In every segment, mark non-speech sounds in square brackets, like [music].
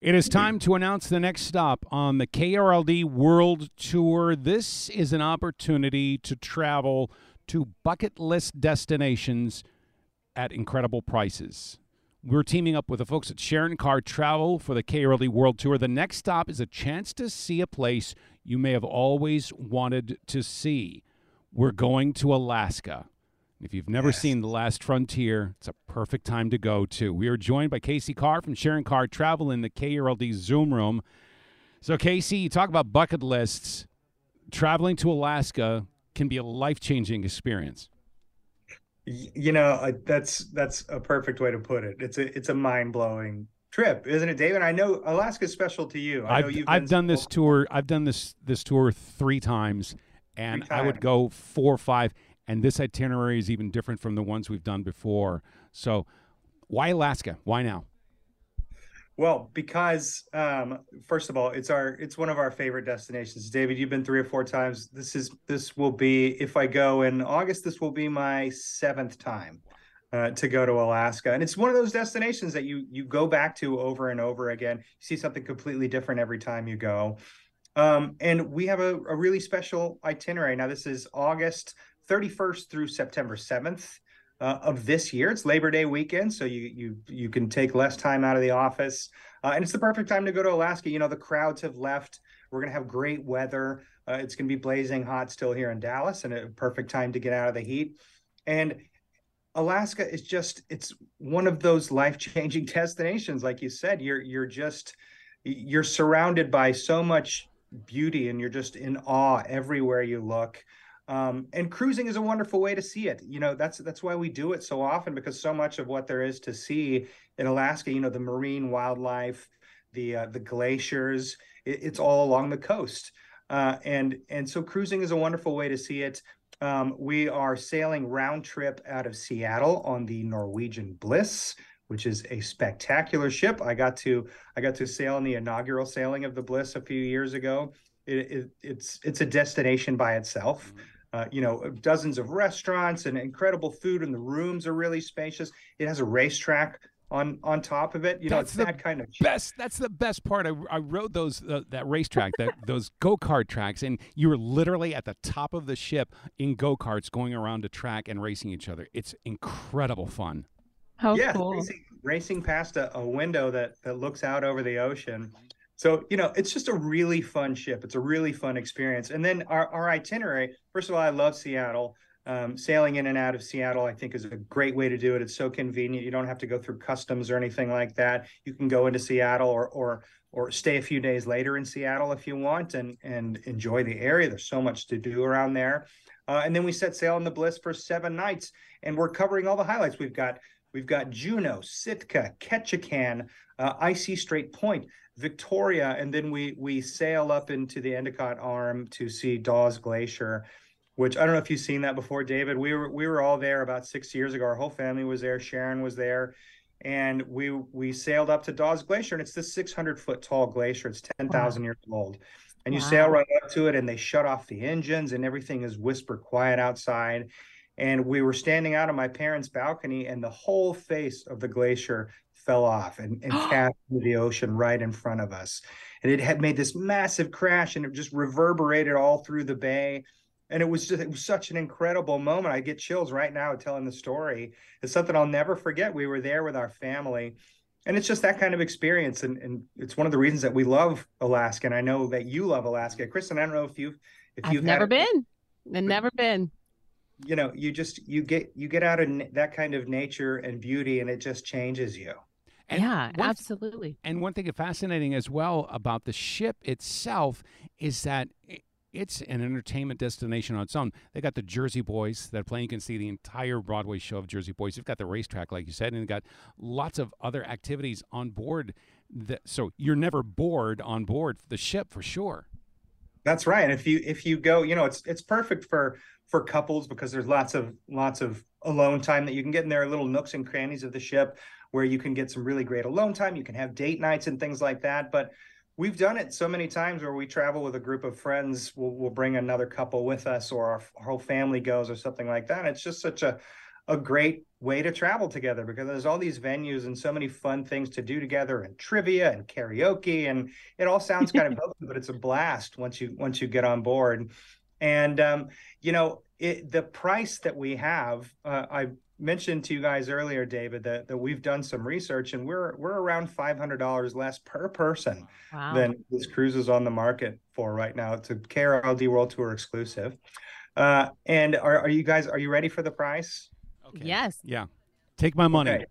It is time to announce the next stop on the KRLD World Tour. This is an opportunity to travel to bucket list destinations at incredible prices. We're teaming up with the folks at Sharon Carr Travel for the KRLD World Tour. The next stop is a chance to see a place you may have always wanted to see. We're going to Alaska. If you've never Yes. seen The Last Frontier, it's a perfect time to go to. We are joined by Casey Carr from Sharon Carr Travel in the KRLD Zoom room. So, Casey, you talk about bucket lists. Traveling to Alaska can be a life changing experience. You know, that's that's a perfect way to put it. It's a it's a mind blowing trip, isn't it, David? I know Alaska's special to you. I know I've, you've I've been done this tour. I've done this this tour three times, and Three I would go four or five. And this itinerary is even different from the ones we've done before. So, why Alaska? Why now? Well, because um, first of all, it's our it's one of our favorite destinations. David, you've been three or four times. This is this will be if I go in August, this will be my seventh time uh, to go to Alaska, and it's one of those destinations that you you go back to over and over again. You see something completely different every time you go. Um, and we have a, a really special itinerary. Now, this is August 31st through September 7th uh, of this year. It's Labor Day weekend, so you you you can take less time out of the office, uh, and it's the perfect time to go to Alaska. You know, the crowds have left. We're gonna have great weather. Uh, it's gonna be blazing hot still here in Dallas, and a perfect time to get out of the heat. And Alaska is just it's one of those life-changing [laughs] destinations like you said you're you're just you're surrounded by so much beauty and you're just in awe everywhere you look um, and cruising is a wonderful way to see it you know that's that's why we do it so often because so much of what there is to see in alaska you know the marine wildlife the uh, the glaciers it, it's all along the coast uh, and and so cruising is a wonderful way to see it um, we are sailing round trip out of Seattle on the Norwegian Bliss, which is a spectacular ship. I got to I got to sail on the inaugural sailing of the Bliss a few years ago. It, it, it's it's a destination by itself. Uh, you know, dozens of restaurants and incredible food, and the rooms are really spacious. It has a racetrack on on top of it. You know, it's the that kind of. Best. That's the best part. I, I rode those uh, that racetrack, that [laughs] those go kart tracks, and you were literally at the top of the ship in go karts, going around a track and racing each other. It's incredible fun. How yeah, cool. racing, racing past a, a window that that looks out over the ocean. So you know, it's just a really fun ship. It's a really fun experience. And then our our itinerary. First of all, I love Seattle. Um, sailing in and out of Seattle, I think, is a great way to do it. It's so convenient. You don't have to go through customs or anything like that. You can go into Seattle or or or stay a few days later in Seattle if you want and and enjoy the area. There's so much to do around there. Uh, and then we set sail on the Bliss for seven nights, and we're covering all the highlights. We've got we've got Juneau, Sitka, Ketchikan, uh, Icy Strait Point, Victoria, and then we we sail up into the Endicott Arm to see Dawes Glacier, which I don't know if you've seen that before, David. We were we were all there about six years ago. Our whole family was there. Sharon was there, and we we sailed up to Dawes Glacier, and it's this 600 foot tall glacier. It's 10,000 years old, and you sail right up to it, and they shut off the engines, and everything is whisper quiet outside. And we were standing out on my parents' balcony, and the whole face of the glacier fell off and, and [gasps] cast into the ocean right in front of us. And it had made this massive crash, and it just reverberated all through the bay and it was just it was such an incredible moment i get chills right now telling the story it's something i'll never forget we were there with our family and it's just that kind of experience and, and it's one of the reasons that we love alaska and i know that you love alaska kristen i don't know if you've if I've you've never been. I've never been. You know you just you get you get out of that kind of nature and beauty and it just changes you And yeah, one- absolutely. And one thing fascinating as well about the ship itself is that i- it's an entertainment destination on its own. They got the Jersey Boys that play. You can see the entire Broadway show of Jersey Boys. You've got the racetrack, like you said, and you've got lots of other activities on board. that, so you're never bored on board the ship for sure. That's right. And if you if you go, you know, it's it's perfect for for couples because there's lots of lots of alone time that you can get in there, little nooks and crannies of the ship where you can get some really great alone time. You can have date nights and things like that. But we've done it so many times where we travel with a group of friends. We'll, we'll bring another couple with us, or our, our whole family goes, or something like that. It's just such a a great way to travel together because there's all these venues and so many fun things to do together and trivia and karaoke and it all sounds kind of [laughs] both, but it's a blast once you once you get on board. And um, you know it, the price that we have uh, i mentioned to you guys earlier david that, that we've done some research and we're we're around $500 less per person wow. than this cruise is on the market for right now. It's a krld world tour exclusive. Uh, and are, are you guys are you ready for the price Okay. Yes. Yeah. Take my money. Okay.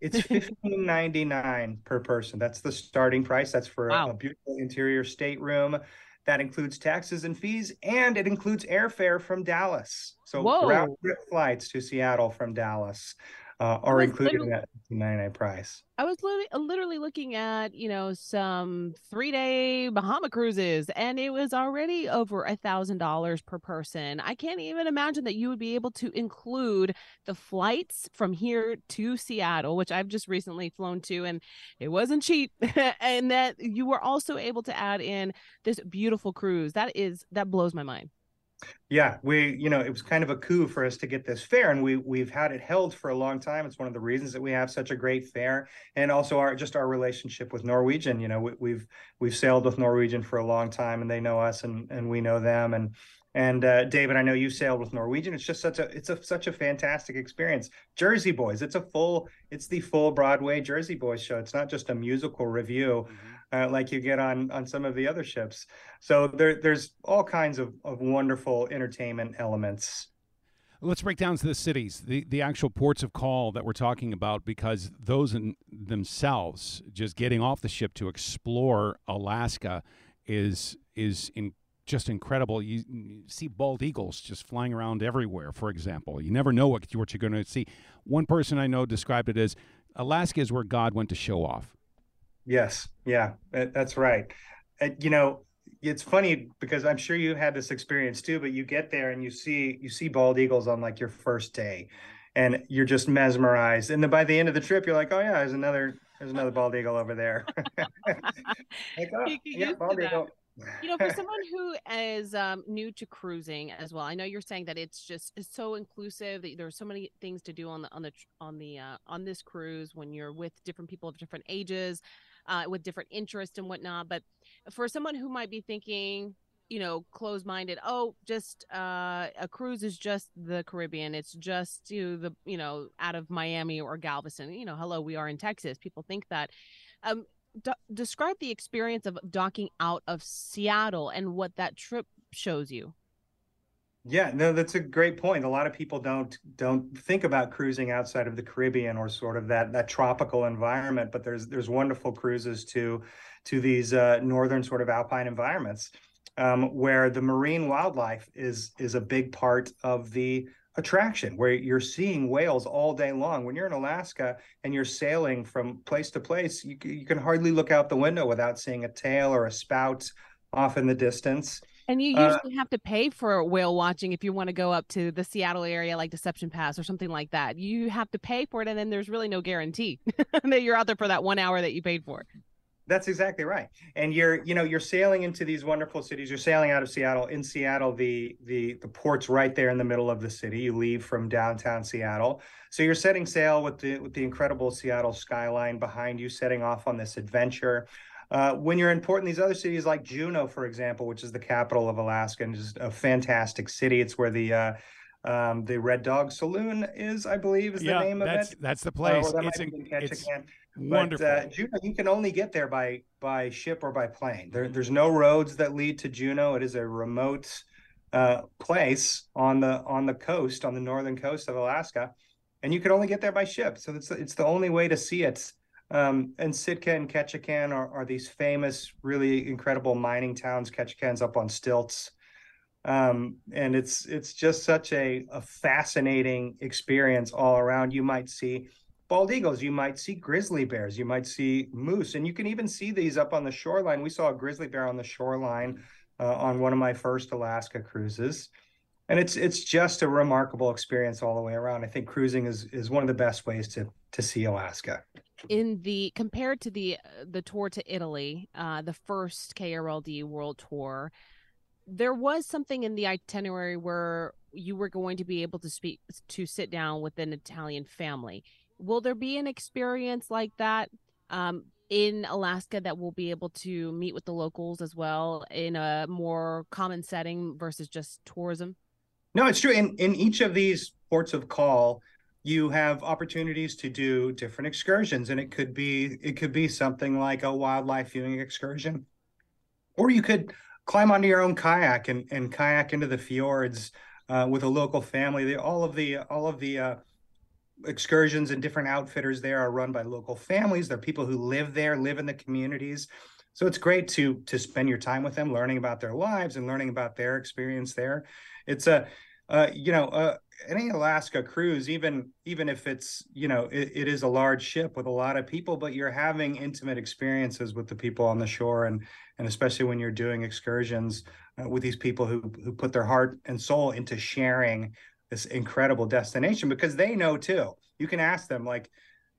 It's [laughs] fifteen ninety nine per person. That's the starting price. That's for wow. a, a beautiful interior stateroom. That includes taxes and fees, and it includes airfare from Dallas. So round trip flights to Seattle from Dallas uh, are included in that 99 price. I was literally, uh, literally looking at, you know, some three day Bahama cruises and it was already over a thousand dollars per person. I can't even imagine that you would be able to include the flights from here to Seattle, which I've just recently flown to and it wasn't cheap. [laughs] and that you were also able to add in this beautiful cruise. That is, that blows my mind. Yeah, we, you know, it was kind of a coup for us to get this fare, and we we've had it held for a long time. It's one of the reasons that we have such a great fare, and also our just our relationship with Norwegian. You know, we, we've we've sailed with Norwegian for a long time, and they know us, and and we know them, and and uh, David, I know you sailed with Norwegian. It's just such a it's a such a fantastic experience. Jersey Boys. It's a full. It's the full Broadway Jersey Boys show. It's not just a musical review. Mm-hmm uh, like you get on on some of the other ships. So there there's all kinds of, of wonderful entertainment elements. Let's break down to the cities, the the actual ports of call that we're talking about, because those in themselves, just getting off the ship to explore Alaska, is is in, just incredible. You, you, see bald eagles just flying around everywhere. For example, you never know what, what you're going to see. One person I know described it as Alaska is where God went to show off. Yes, yeah, that's right. you know, it's funny because I'm sure you had this experience too, but you get there and you see you see bald eagles on like your first day, and you're just mesmerized. And then by the end of the trip, you're like, oh yeah, there's another there's another bald eagle over there. [laughs] like, oh, yeah, bald eagle you know for someone [laughs] who is um, new to cruising as well i know you're saying that it's just it's so inclusive that there's so many things to do on the on the on the uh, on this cruise when you're with different people of different ages uh, with different interests and whatnot. But for someone who might be thinking, you know, closed minded, oh, just uh, a cruise is just the Caribbean. It's just to the, you know, out of Miami or Galveston. You know, hello, we are in Texas. People think that. Um, describe the experience of docking out of Seattle and what that trip shows you. Yeah, no, that's a great point. A lot of people don't don't think about cruising outside of the Caribbean or sort of that that tropical environment, but there's there's wonderful cruises to to these uh, northern sort of alpine environments um, where the marine wildlife is is a big part of the attraction where you're seeing whales all day long when you're in alaska and you're sailing from place to place you, you can hardly look out the window without seeing a tail or a spout off in the distance and you uh, usually uh, have to pay for whale watching if you want to go up to the Seattle area, like Deception Pass or something like that. You have to pay for it, and then there's really no guarantee [laughs] that you're out there for that one hour that you paid for. That's exactly right. And you're, you know, you're sailing into these wonderful cities. You're sailing out of Seattle. In Seattle, the the the port's right there in the middle of the city. You leave from downtown Seattle, so you're setting sail with the with the incredible Seattle skyline behind you, setting off on this adventure. Uh, when you're in port in these other cities like Juneau, for example, which is the capital of Alaska and just a fantastic city. It's where the uh, um, the Red Dog Saloon is, I believe, is yeah, the name of it. That's the place. Uh, it's, a, it's wonderful. But, uh, Juneau, you can only get there by by ship or by plane. There, there's no roads that lead to Juneau. It is a remote uh, place on the on the coast, on the northern coast of Alaska, and you can only get there by ship. So it's it's the only way to see it um, and Sitka and Ketchikan are, are these famous, really incredible mining towns. Ketchikan's up on stilts. Um, and it's it's just such a, a fascinating experience all around. You might see bald eagles, you might see grizzly bears, you might see moose, and you can even see these up on the shoreline. We saw a grizzly bear on the shoreline uh, on one of my first Alaska cruises. And it's it's just a remarkable experience all the way around. I think cruising is is one of the best ways to to see Alaska. In the compared to the the tour to Italy, uh, the first KRLD World Tour, there was something in the itinerary where you were going to be able to speak to sit down with an Italian family. Will there be an experience like that um, in Alaska that we'll be able to meet with the locals as well in a more common setting versus just tourism? No, it's true. In in each of these ports of call, you have opportunities to do different excursions, and it could be it could be something like a wildlife viewing excursion, or you could climb onto your own kayak and, and kayak into the fjords uh, with a local family. They, all of the all of the uh, excursions and different outfitters there are run by local families. They're people who live there, live in the communities. So it's great to to spend your time with them, learning about their lives and learning about their experience there. It's a uh, you know, uh, any Alaska cruise, even even if it's you know it, it is a large ship with a lot of people, but you're having intimate experiences with the people on the shore, and and especially when you're doing excursions uh, with these people who who put their heart and soul into sharing this incredible destination because they know too. You can ask them like,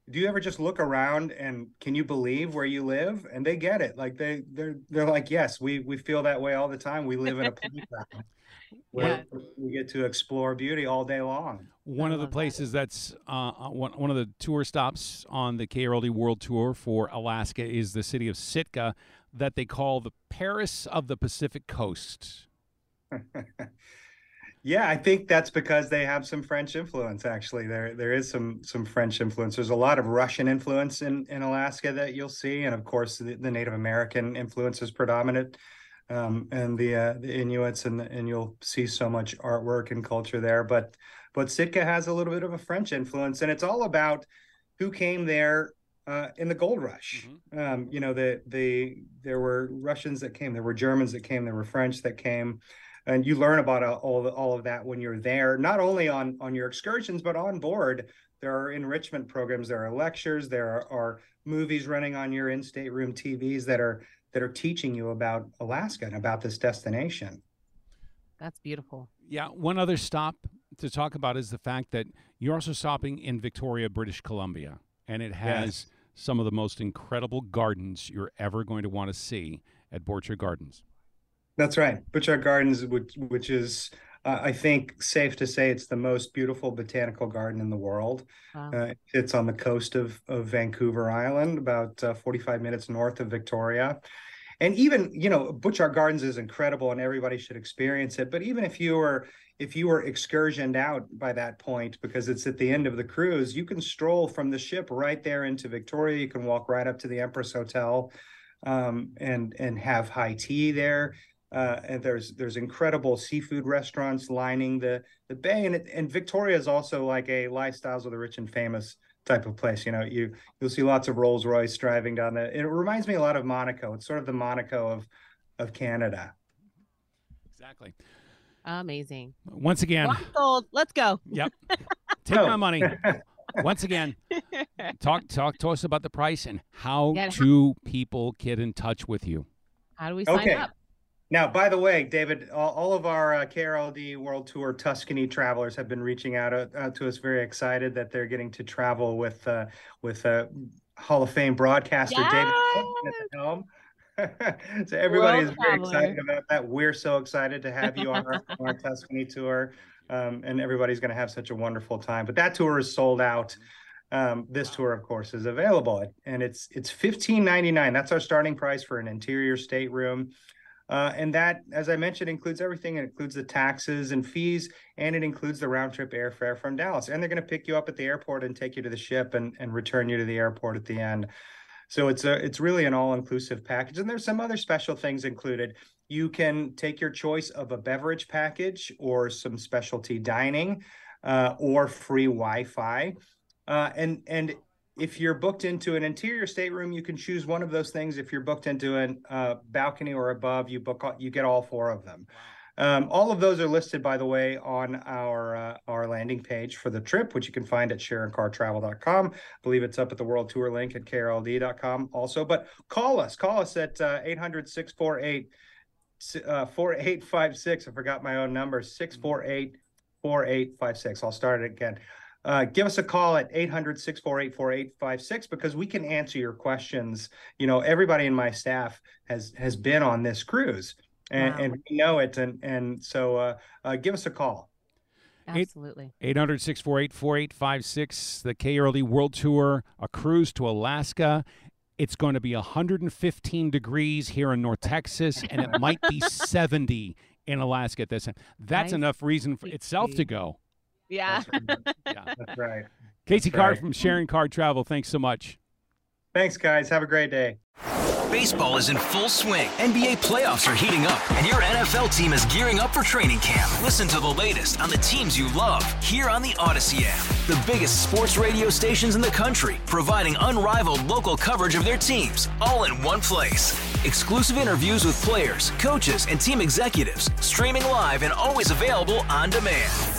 do you ever just look around and can you believe where you live? And they get it. Like they they're they're like, yes, we we feel that way all the time. We live in a [laughs] playground where yeah. we get to explore beauty all day long. One of the places that. that's uh, uh, one, one of the tour stops on the KRLD World Tour for Alaska is the city of Sitka that they call the Paris of the Pacific Coast. [laughs] yeah, I think that's because they have some French influence. Actually, there there is some some French influence. There's a lot of Russian influence in in Alaska that you'll see, and of course, the, the Native American influence is predominant um, and the uh, the Inuits, and and you'll see so much artwork and culture there. But but Sitka has a little bit of a French influence, and it's all about who came there uh, in the gold rush. Mm-hmm. Um, you know, the the there were Russians that came, there were Germans that came, there were French that came, and you learn about all all of that when you're there. Not only on on your excursions, but on board. There are enrichment programs, there are lectures, there are, are movies running on your in-state room TVs that are that are teaching you about Alaska and about this destination. That's beautiful. Yeah. One other stop to talk about is the fact that you're also stopping in Victoria, British Columbia, and it has yes. some of the most incredible gardens you're ever going to want to see at Butchart Gardens. That's right. Butchart Gardens, which, which is uh, I think safe to say it's the most beautiful botanical garden in the world. Wow. Uh, it's on the coast of, of Vancouver Island, about uh, 45 minutes north of Victoria. And even, you know, Butchart Gardens is incredible and everybody should experience it. But even if you were if you were excursioned out by that point because it's at the end of the cruise, you can stroll from the ship right there into Victoria. You can walk right up to the Empress Hotel um, and and have high tea there. Uh, and there's there's incredible seafood restaurants lining the the bay, and it, and Victoria is also like a lifestyles of the rich and famous type of place. You know, you you'll see lots of Rolls Royce driving down the. It reminds me a lot of Monaco. It's sort of the Monaco of of Canada. Exactly. Amazing. Once again, sold. Let's go. Yep. [laughs] Take my money. [laughs] Once again, talk talk to us about the price and how yeah, do people get in touch with you. How do we sign okay. up? Now, by the way, David, all, all of our uh, KRLD World Tour Tuscany travelers have been reaching out uh, to us, very excited that they're getting to travel with uh, with uh, Hall of Fame broadcaster yes! David at the helm. [laughs] so everybody World is very traveler. excited about that. We're so excited to have you on our, [laughs] on our Tuscany tour, um, and everybody's going to have such a wonderful time. But that tour is sold out. Um, this tour, of course, is available, and it's it's fifteen ninety nine. That's our starting price for an interior stateroom. Uh, and that, as I mentioned, includes everything. It includes the taxes and fees, and it includes the round trip airfare from Dallas. And they're going to pick you up at the airport and take you to the ship and, and return you to the airport at the end. So it's a it's really an all inclusive package. And there's some other special things included. You can take your choice of a beverage package or some specialty dining uh, or free Wi-Fi. Uh, and and if you're booked into an interior stateroom, you can choose one of those things. If you're booked into a uh, balcony or above, you book you get all four of them. Um, all of those are listed, by the way, on our uh, our landing page for the trip, which you can find at sharoncarrtravel.com. I believe it's up at the World Tour link at krld.com also. But call us, call us at uh, 800 648 uh, 4856. I forgot my own number 648 4856. I'll start it again. Uh, give us a call at 800 648 4856 because we can answer your questions. You know, everybody in my staff has has been on this cruise and, wow. and we know it. And, and so uh, uh, give us a call. Absolutely. 800 648 4856, the KRLD World Tour, a cruise to Alaska. It's going to be 115 degrees here in North Texas, [laughs] and it might be 70 in Alaska at this time. That's nice. enough reason for itself to go. Yeah. That's right. [laughs] yeah. That's right. Casey Carr right. from Sharon Carr Travel. Thanks so much. Thanks, guys. Have a great day. Baseball is in full swing. NBA playoffs are heating up, and your NFL team is gearing up for training camp. Listen to the latest on the teams you love here on the Audacy app. The biggest sports radio stations in the country, providing unrivaled local coverage of their teams, all in one place. Exclusive interviews with players, coaches, and team executives, streaming live and always available on demand.